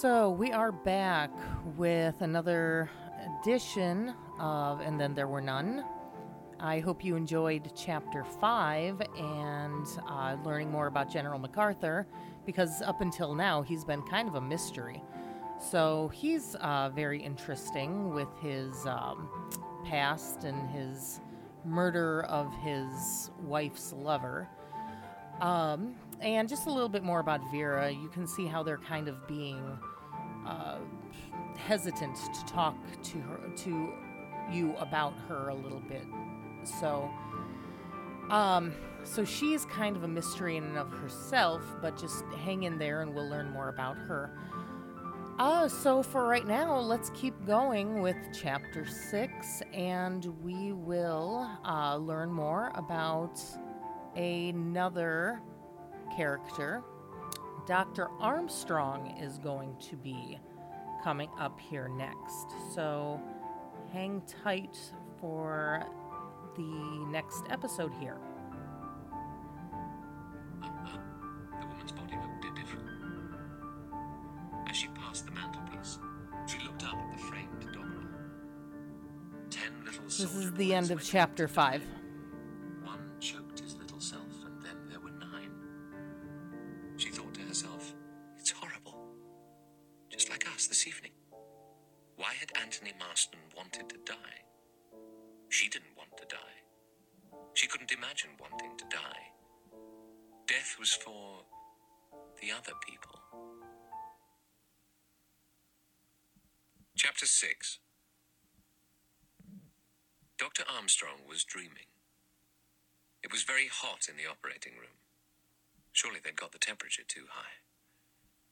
So we are back with another edition of And Then There Were None. I hope you enjoyed chapter five and uh, learning more about General MacArthur because up until now he's been kind of a mystery. So he's uh, very interesting with his um, past and his murder of his wife's lover. Um, and just a little bit more about Vera. You can see how they're kind of being uh, hesitant to talk to her, to you about her a little bit. So, um, so she's kind of a mystery in and of herself, but just hang in there and we'll learn more about her. Uh, so for right now, let's keep going with chapter six, and we will uh, learn more about another character. Dr. Armstrong is going to be coming up here next. So hang tight for the next episode here. The woman's body looked different. As she passed the mantelpiece, she looked up at the framed doggerel. Ten little This is the end of chapter five.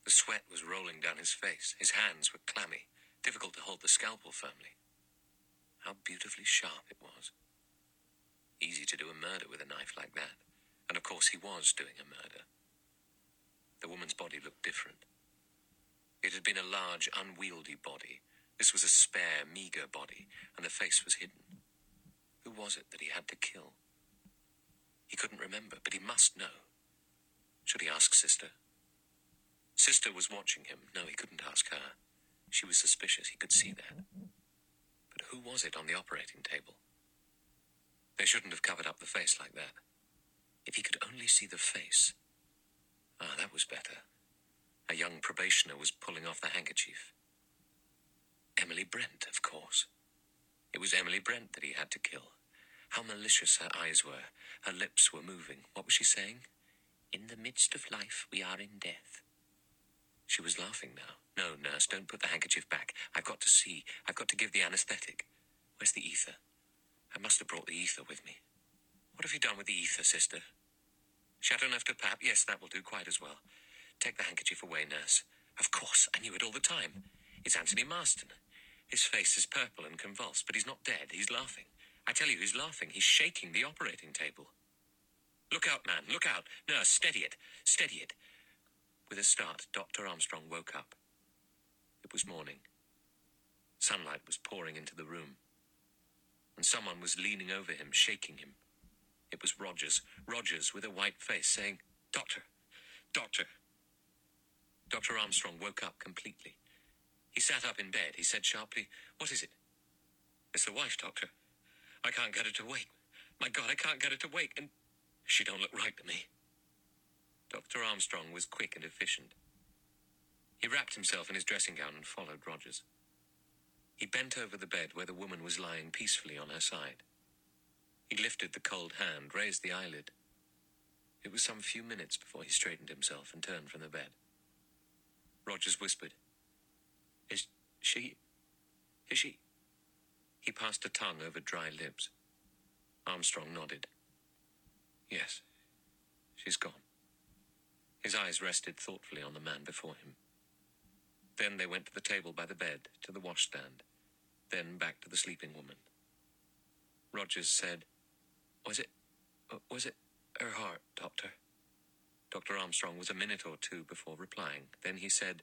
The sweat was rolling down his face. His hands were clammy, difficult to hold the scalpel firmly. How beautifully sharp it was. Easy to do a murder with a knife like that. And of course, he was doing a murder. The woman's body looked different. It had been a large, unwieldy body. This was a spare, meager body, and the face was hidden. Who was it that he had to kill? He couldn't remember, but he must know. Should he ask Sister? Sister was watching him. No, he couldn't ask her. She was suspicious. He could see that. But who was it on the operating table? They shouldn't have covered up the face like that. If he could only see the face. Ah, that was better. A young probationer was pulling off the handkerchief. Emily Brent, of course. It was Emily Brent that he had to kill. How malicious her eyes were. Her lips were moving. What was she saying? In the midst of life, we are in death. She was laughing now. No, nurse, don't put the handkerchief back. I've got to see. I've got to give the anesthetic. Where's the ether? I must have brought the ether with me. What have you done with the ether, sister? Chateauneuf pap. Yes, that will do quite as well. Take the handkerchief away, nurse. Of course, I knew it all the time. It's Anthony Marston. His face is purple and convulsed, but he's not dead. He's laughing. I tell you, he's laughing. He's shaking the operating table. Look out, man. Look out. Nurse, steady it. Steady it. With a start, Dr. Armstrong woke up. It was morning. Sunlight was pouring into the room. And someone was leaning over him, shaking him. It was Rogers. Rogers with a white face saying, Doctor, Doctor. Dr. Armstrong woke up completely. He sat up in bed. He said sharply, What is it? It's the wife, Doctor. I can't get her to wake. My God, I can't get her to wake, and she don't look right to me. Dr. Armstrong was quick and efficient. He wrapped himself in his dressing gown and followed Rogers. He bent over the bed where the woman was lying peacefully on her side. He lifted the cold hand, raised the eyelid. It was some few minutes before he straightened himself and turned from the bed. Rogers whispered, Is she. Is she. He passed a tongue over dry lips. Armstrong nodded. Yes, she's gone. His eyes rested thoughtfully on the man before him. Then they went to the table by the bed, to the washstand, then back to the sleeping woman. Rogers said, Was it. was it her heart, Doctor? Dr. Armstrong was a minute or two before replying. Then he said,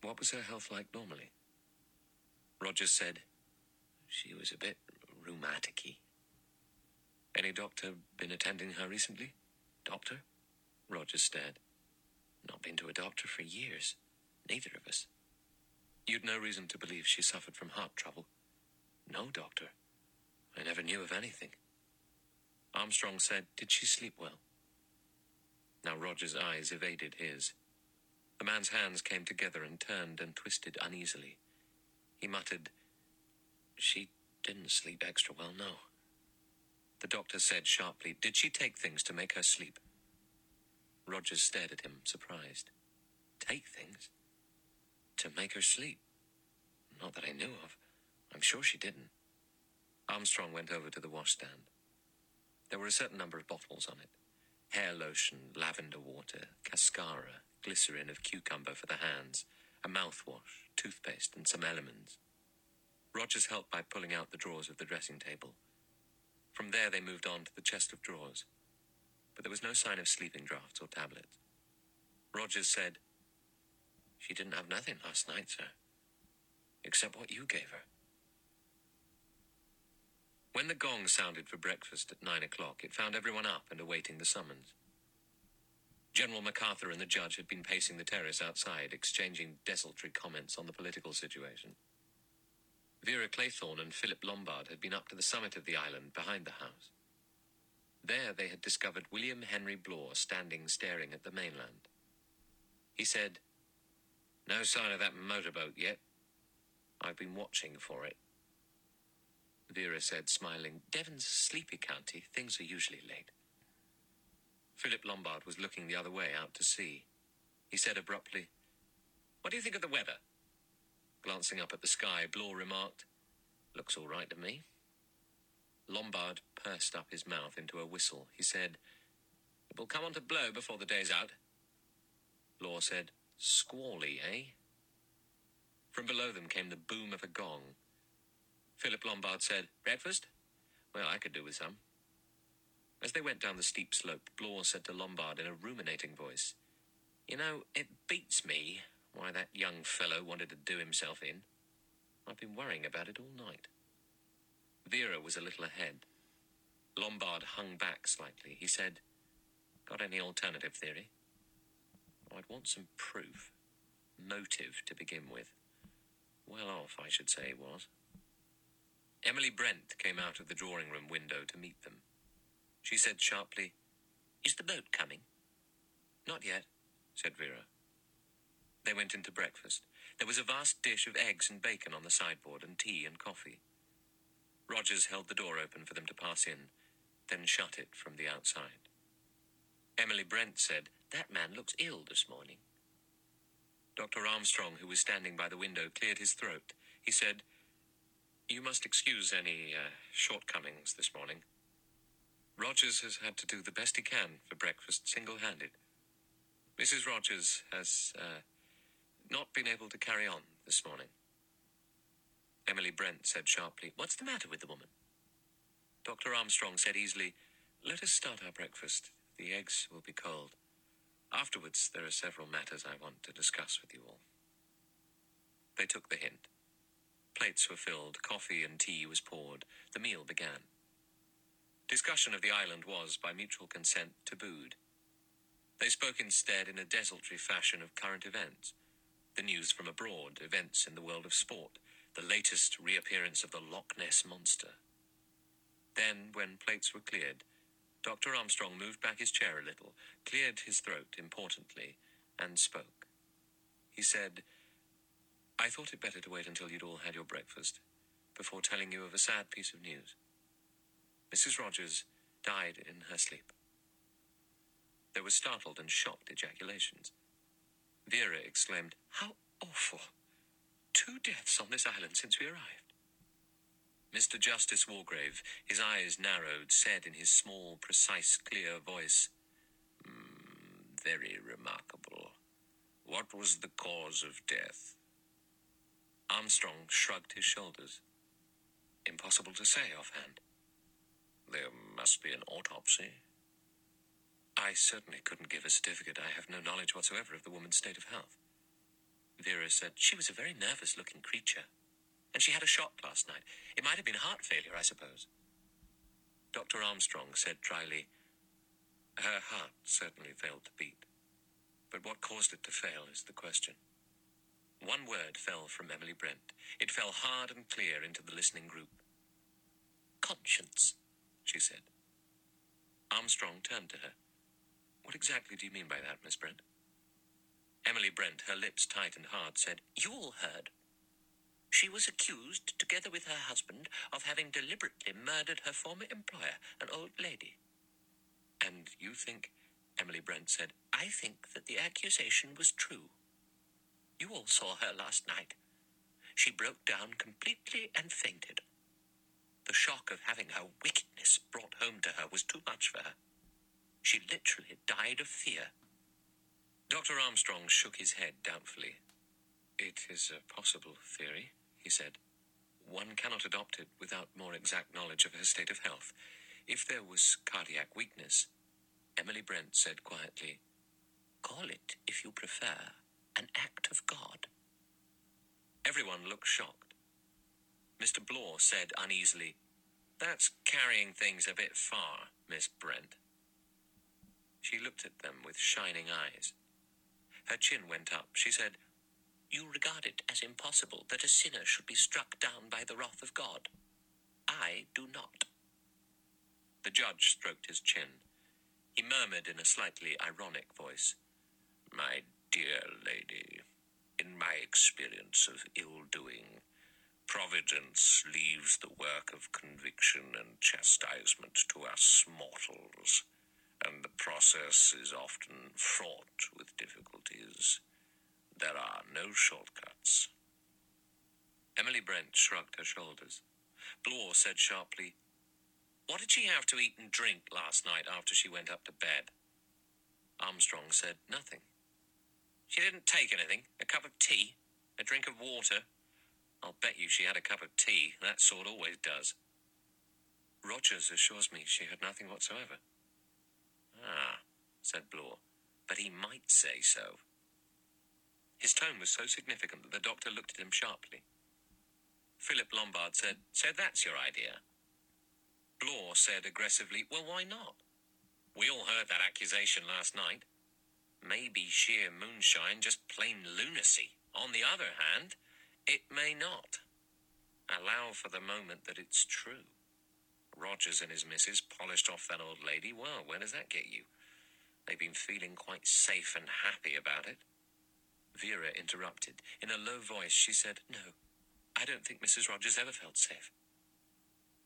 What was her health like normally? Rogers said, She was a bit rheumatic y. Any doctor been attending her recently? Doctor? Rogers stared. Not been to a doctor for years. Neither of us. You'd no reason to believe she suffered from heart trouble. No, Doctor. I never knew of anything. Armstrong said, Did she sleep well? Now Roger's eyes evaded his. The man's hands came together and turned and twisted uneasily. He muttered, She didn't sleep extra well, no. The doctor said sharply, Did she take things to make her sleep? Rogers stared at him, surprised. Take things? To make her sleep? Not that I knew of. I'm sure she didn't. Armstrong went over to the washstand. There were a certain number of bottles on it hair lotion, lavender water, cascara, glycerin of cucumber for the hands, a mouthwash, toothpaste, and some Elliman's. Rogers helped by pulling out the drawers of the dressing table. From there, they moved on to the chest of drawers. But there was no sign of sleeping draughts or tablets. Rogers said, She didn't have nothing last night, sir, except what you gave her. When the gong sounded for breakfast at nine o'clock, it found everyone up and awaiting the summons. General MacArthur and the judge had been pacing the terrace outside, exchanging desultory comments on the political situation. Vera Claythorne and Philip Lombard had been up to the summit of the island behind the house. There they had discovered William Henry Blore standing staring at the mainland. He said, No sign of that motorboat yet. I've been watching for it. Vera said, smiling, Devon's a sleepy county. Things are usually late. Philip Lombard was looking the other way out to sea. He said abruptly, What do you think of the weather? Glancing up at the sky, Blore remarked, Looks all right to me. Lombard pursed up his mouth into a whistle. He said, It will come on to blow before the day's out. Blore said, Squally, eh? From below them came the boom of a gong. Philip Lombard said, Breakfast? Well, I could do with some. As they went down the steep slope, Blore said to Lombard in a ruminating voice, You know, it beats me why that young fellow wanted to do himself in. I've been worrying about it all night. Vera was a little ahead. Lombard hung back slightly. He said, Got any alternative theory? I'd want some proof. Motive to begin with. Well off, I should say, was. Emily Brent came out of the drawing room window to meet them. She said sharply, Is the boat coming? Not yet, said Vera. They went into breakfast. There was a vast dish of eggs and bacon on the sideboard, and tea and coffee. Rogers held the door open for them to pass in, then shut it from the outside. Emily Brent said, That man looks ill this morning. Dr. Armstrong, who was standing by the window, cleared his throat. He said, You must excuse any uh, shortcomings this morning. Rogers has had to do the best he can for breakfast single handed. Mrs. Rogers has uh, not been able to carry on this morning. Emily Brent said sharply, What's the matter with the woman? Dr. Armstrong said easily, Let us start our breakfast. The eggs will be cold. Afterwards, there are several matters I want to discuss with you all. They took the hint. Plates were filled, coffee and tea was poured. The meal began. Discussion of the island was, by mutual consent, tabooed. They spoke instead in a desultory fashion of current events the news from abroad, events in the world of sport, the latest reappearance of the Loch Ness monster. Then, when plates were cleared, Dr. Armstrong moved back his chair a little, cleared his throat importantly, and spoke. He said, I thought it better to wait until you'd all had your breakfast before telling you of a sad piece of news. Mrs. Rogers died in her sleep. There were startled and shocked ejaculations. Vera exclaimed, How awful! Two deaths on this island since we arrived. Mr. Justice Wargrave, his eyes narrowed, said in his small, precise, clear voice, mm, Very remarkable. What was the cause of death? Armstrong shrugged his shoulders. Impossible to say offhand. There must be an autopsy. I certainly couldn't give a certificate. I have no knowledge whatsoever of the woman's state of health. Vera said she was a very nervous looking creature. And she had a shock last night. It might have been heart failure, I suppose. Dr. Armstrong said dryly, Her heart certainly failed to beat. But what caused it to fail is the question. One word fell from Emily Brent. It fell hard and clear into the listening group. Conscience, she said. Armstrong turned to her. What exactly do you mean by that, Miss Brent? Emily Brent, her lips tight and hard, said, You all heard. She was accused, together with her husband, of having deliberately murdered her former employer, an old lady. And you think, Emily Brent said, I think that the accusation was true. You all saw her last night. She broke down completely and fainted. The shock of having her wickedness brought home to her was too much for her. She literally died of fear. Dr. Armstrong shook his head doubtfully. It is a possible theory, he said. One cannot adopt it without more exact knowledge of her state of health. If there was cardiac weakness, Emily Brent said quietly, Call it, if you prefer, an act of God. Everyone looked shocked. Mr. Blore said uneasily, That's carrying things a bit far, Miss Brent. She looked at them with shining eyes. Her chin went up. She said, You regard it as impossible that a sinner should be struck down by the wrath of God. I do not. The judge stroked his chin. He murmured in a slightly ironic voice, My dear lady, in my experience of ill doing, Providence leaves the work of conviction and chastisement to us mortals and the process is often fraught with difficulties. There are no shortcuts. Emily Brent shrugged her shoulders. Blore said sharply, What did she have to eat and drink last night after she went up to bed? Armstrong said nothing. She didn't take anything. A cup of tea, a drink of water. I'll bet you she had a cup of tea. That sort always does. Rogers assures me she had nothing whatsoever. Ah, said Blore, but he might say so. His tone was so significant that the doctor looked at him sharply. Philip Lombard said, So that's your idea? Blore said aggressively, Well, why not? We all heard that accusation last night. Maybe sheer moonshine, just plain lunacy. On the other hand, it may not. Allow for the moment that it's true. Rogers and his missus polished off that old lady. Well, where does that get you? They've been feeling quite safe and happy about it. Vera interrupted. In a low voice, she said, No, I don't think Mrs. Rogers ever felt safe.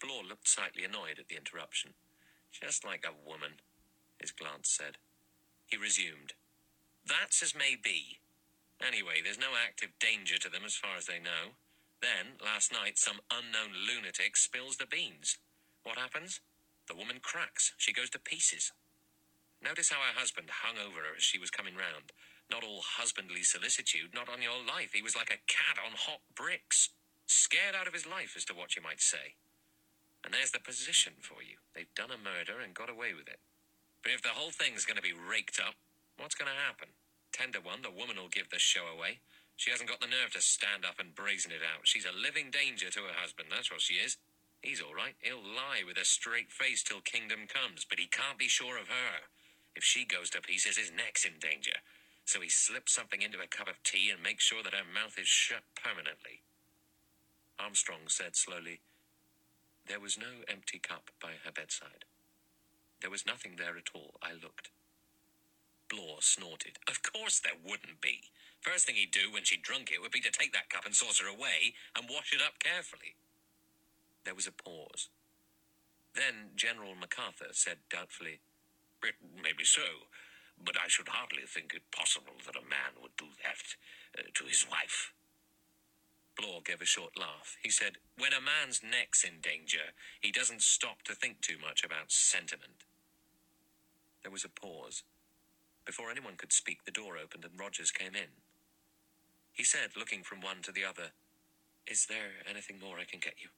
Blore looked slightly annoyed at the interruption. Just like a woman, his glance said. He resumed. That's as may be. Anyway, there's no active danger to them as far as they know. Then, last night, some unknown lunatic spills the beans. What happens? The woman cracks. She goes to pieces. Notice how her husband hung over her as she was coming round. Not all husbandly solicitude, not on your life. He was like a cat on hot bricks. Scared out of his life as to what you might say. And there's the position for you. They've done a murder and got away with it. But if the whole thing's going to be raked up, what's going to happen? Ten to one, the woman will give the show away. She hasn't got the nerve to stand up and brazen it out. She's a living danger to her husband, that's what she is. He's all right. He'll lie with a straight face till kingdom comes, but he can't be sure of her. If she goes to pieces, his neck's in danger. So he slips something into a cup of tea and makes sure that her mouth is shut permanently. Armstrong said slowly, There was no empty cup by her bedside. There was nothing there at all. I looked. Blore snorted. Of course there wouldn't be. First thing he'd do when she'd drunk it would be to take that cup and saucer away and wash it up carefully. There was a pause. Then General MacArthur said doubtfully, It may be so, but I should hardly think it possible that a man would do that uh, to his wife. Blore gave a short laugh. He said, When a man's neck's in danger, he doesn't stop to think too much about sentiment. There was a pause. Before anyone could speak, the door opened and Rogers came in. He said, looking from one to the other, Is there anything more I can get you?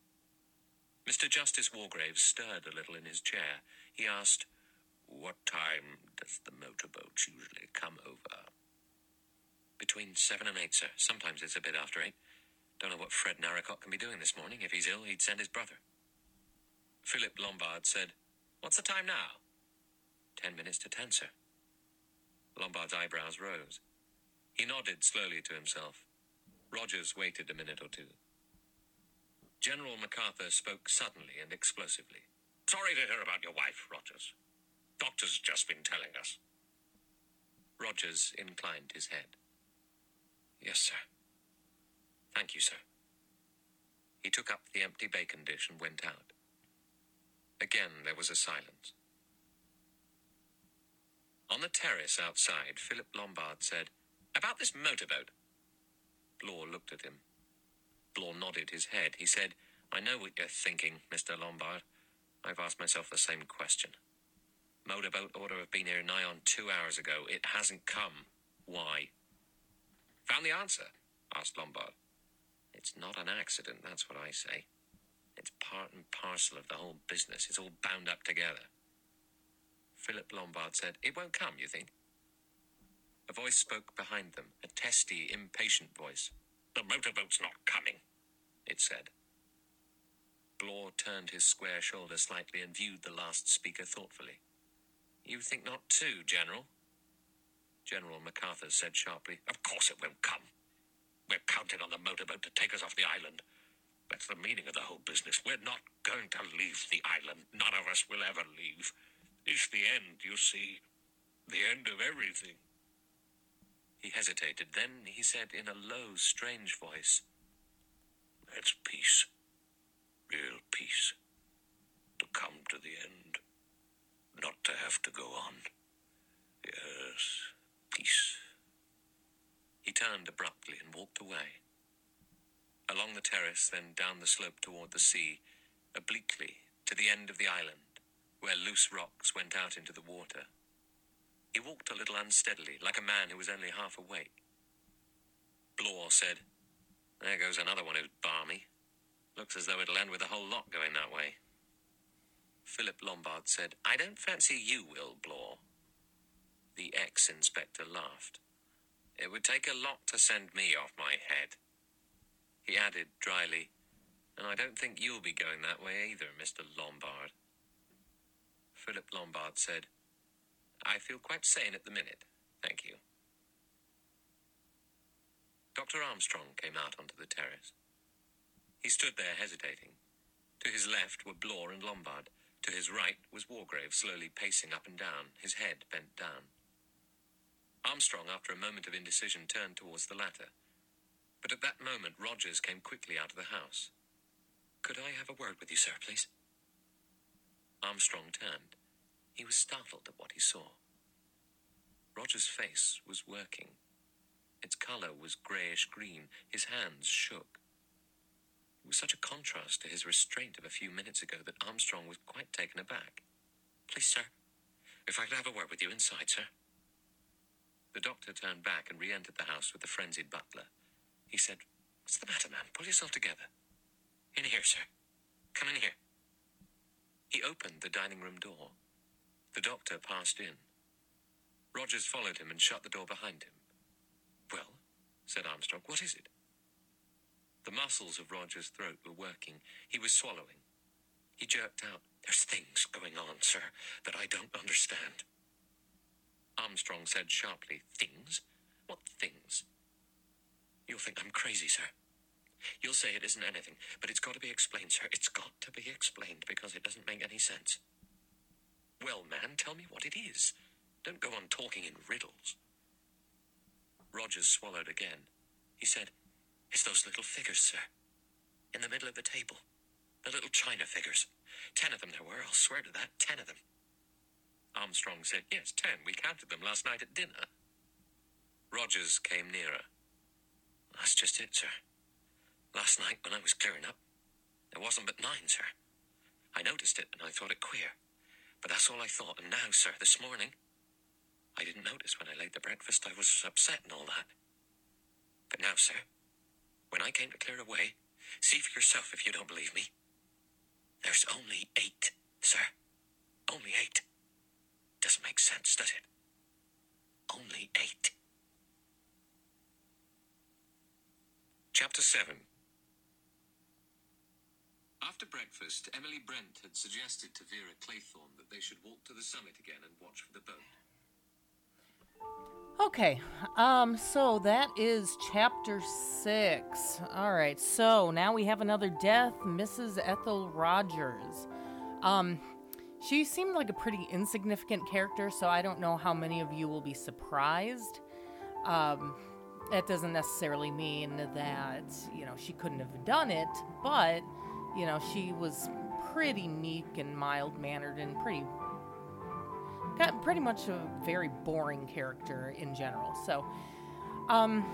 Mr. Justice Wargrave stirred a little in his chair. He asked, What time does the motorboat usually come over? Between seven and eight, sir. Sometimes it's a bit after eight. Don't know what Fred Narracott can be doing this morning. If he's ill, he'd send his brother. Philip Lombard said, What's the time now? Ten minutes to ten, sir. Lombard's eyebrows rose. He nodded slowly to himself. Rogers waited a minute or two. General MacArthur spoke suddenly and explosively. Sorry to hear about your wife, Rogers. Doctor's just been telling us. Rogers inclined his head. Yes, sir. Thank you, sir. He took up the empty bacon dish and went out. Again there was a silence. On the terrace outside, Philip Lombard said, About this motorboat. Blore looked at him. Blore nodded his head. He said, I know what you're thinking, Mr. Lombard. I've asked myself the same question. Motorboat ought to have been here nigh on two hours ago. It hasn't come. Why? Found the answer? asked Lombard. It's not an accident, that's what I say. It's part and parcel of the whole business. It's all bound up together. Philip Lombard said, It won't come, you think? A voice spoke behind them, a testy, impatient voice. The motorboat's not coming, it said. Blore turned his square shoulder slightly and viewed the last speaker thoughtfully. You think not too, General? General MacArthur said sharply. Of course it won't come. We're counting on the motorboat to take us off the island. That's the meaning of the whole business. We're not going to leave the island. None of us will ever leave. It's the end, you see. The end of everything. He hesitated. Then he said in a low, strange voice, That's peace. Real peace. To come to the end. Not to have to go on. Yes, peace. He turned abruptly and walked away. Along the terrace, then down the slope toward the sea, obliquely to the end of the island, where loose rocks went out into the water. He walked a little unsteadily, like a man who was only half awake. Blore said, There goes another one who's balmy. Looks as though it'll end with a whole lot going that way. Philip Lombard said, I don't fancy you will, Blore. The ex inspector laughed. It would take a lot to send me off my head. He added dryly, And I don't think you'll be going that way either, Mr. Lombard. Philip Lombard said, I feel quite sane at the minute, thank you. Dr. Armstrong came out onto the terrace. He stood there hesitating. To his left were Blore and Lombard. To his right was Wargrave slowly pacing up and down, his head bent down. Armstrong, after a moment of indecision, turned towards the latter. But at that moment, Rogers came quickly out of the house. Could I have a word with you, sir, please? Armstrong turned. He was startled at what he saw. Roger's face was working. Its color was grayish green. His hands shook. It was such a contrast to his restraint of a few minutes ago that Armstrong was quite taken aback. Please, sir, if I could have a word with you inside, sir. The doctor turned back and re entered the house with the frenzied butler. He said, What's the matter, man? Pull yourself together. In here, sir. Come in here. He opened the dining room door. The doctor passed in. Rogers followed him and shut the door behind him. Well, said Armstrong, what is it? The muscles of Roger's throat were working. He was swallowing. He jerked out, There's things going on, sir, that I don't understand. Armstrong said sharply, Things? What things? You'll think I'm crazy, sir. You'll say it isn't anything, but it's got to be explained, sir. It's got to be explained because it doesn't make any sense. Well, man, tell me what it is. Don't go on talking in riddles. Rogers swallowed again. He said, It's those little figures, sir. In the middle of the table. The little china figures. Ten of them there were, I'll swear to that. Ten of them. Armstrong said, Yes, ten. We counted them last night at dinner. Rogers came nearer. That's just it, sir. Last night, when I was clearing up, there wasn't but nine, sir. I noticed it and I thought it queer. But that's all I thought. And now, sir, this morning, I didn't notice when I laid the breakfast. I was upset and all that. But now, sir, when I came to clear away, see for yourself if you don't believe me. There's only eight, sir. Only eight. Doesn't make sense, does it? Only eight. Chapter 7 After breakfast, Emily Brent had suggested to Vera Claythorne that they should walk to the summit again and watch for the boat. Okay, um, so that is chapter six. All right, so now we have another death, Mrs. Ethel Rogers. Um, she seemed like a pretty insignificant character, so I don't know how many of you will be surprised. Um, that doesn't necessarily mean that, you know, she couldn't have done it, but, you know, she was pretty meek and mild mannered and pretty got pretty much a very boring character in general. So, um,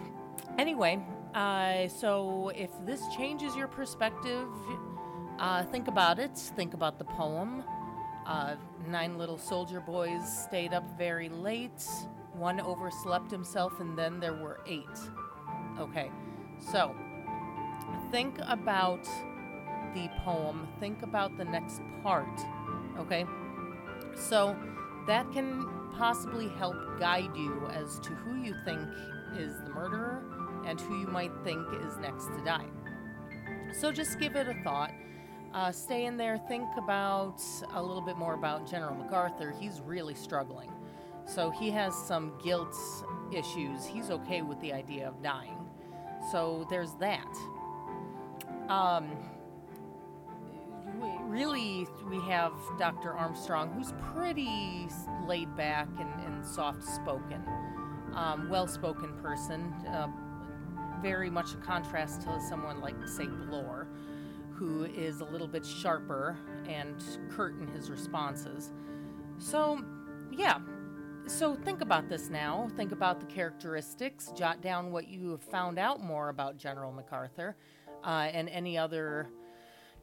anyway, uh, so if this changes your perspective, uh, think about it. Think about the poem. Uh, nine little soldier boys stayed up very late. One overslept himself, and then there were eight. Okay, so think about the poem. Think about the next part. Okay, so that can possibly help guide you as to who you think is the murderer and who you might think is next to die. So just give it a thought. Uh, stay in there, think about a little bit more about General MacArthur. He's really struggling. So he has some guilt issues. He's okay with the idea of dying. So there's that. Um, really, we have Dr. Armstrong, who's pretty laid back and, and soft spoken, um, well spoken person. Uh, very much a contrast to someone like, say, Blore, who is a little bit sharper and curt in his responses. So, yeah. So, think about this now. Think about the characteristics. Jot down what you have found out more about General MacArthur uh, and any other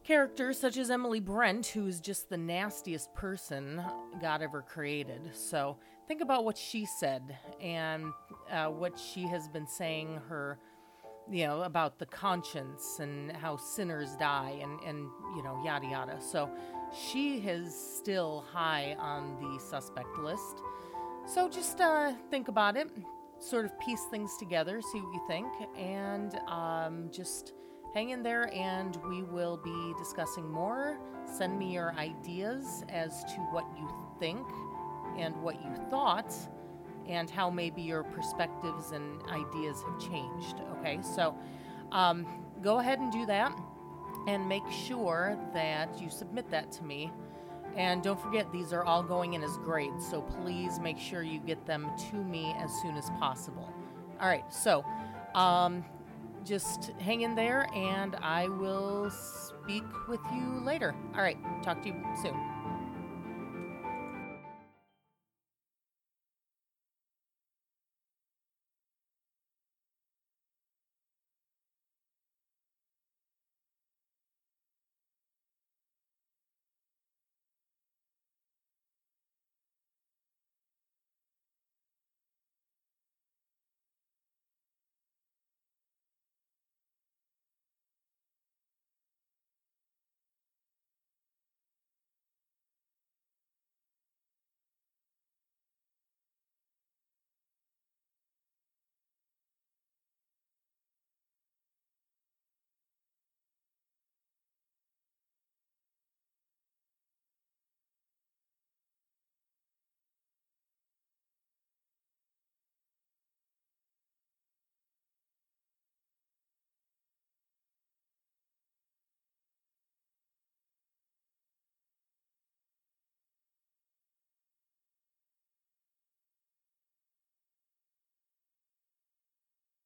characters such as Emily Brent, who's just the nastiest person God ever created. So think about what she said and uh, what she has been saying her, you know, about the conscience and how sinners die and, and you know, yada yada. So she is still high on the suspect list. So just uh, think about it, sort of piece things together, see what you think, and um, just hang in there and we will be discussing more. Send me your ideas as to what you think and what you thought and how maybe your perspectives and ideas have changed. Okay, so um, go ahead and do that and make sure that you submit that to me. And don't forget, these are all going in as grades, so please make sure you get them to me as soon as possible. All right, so um, just hang in there and I will speak with you later. All right, talk to you soon.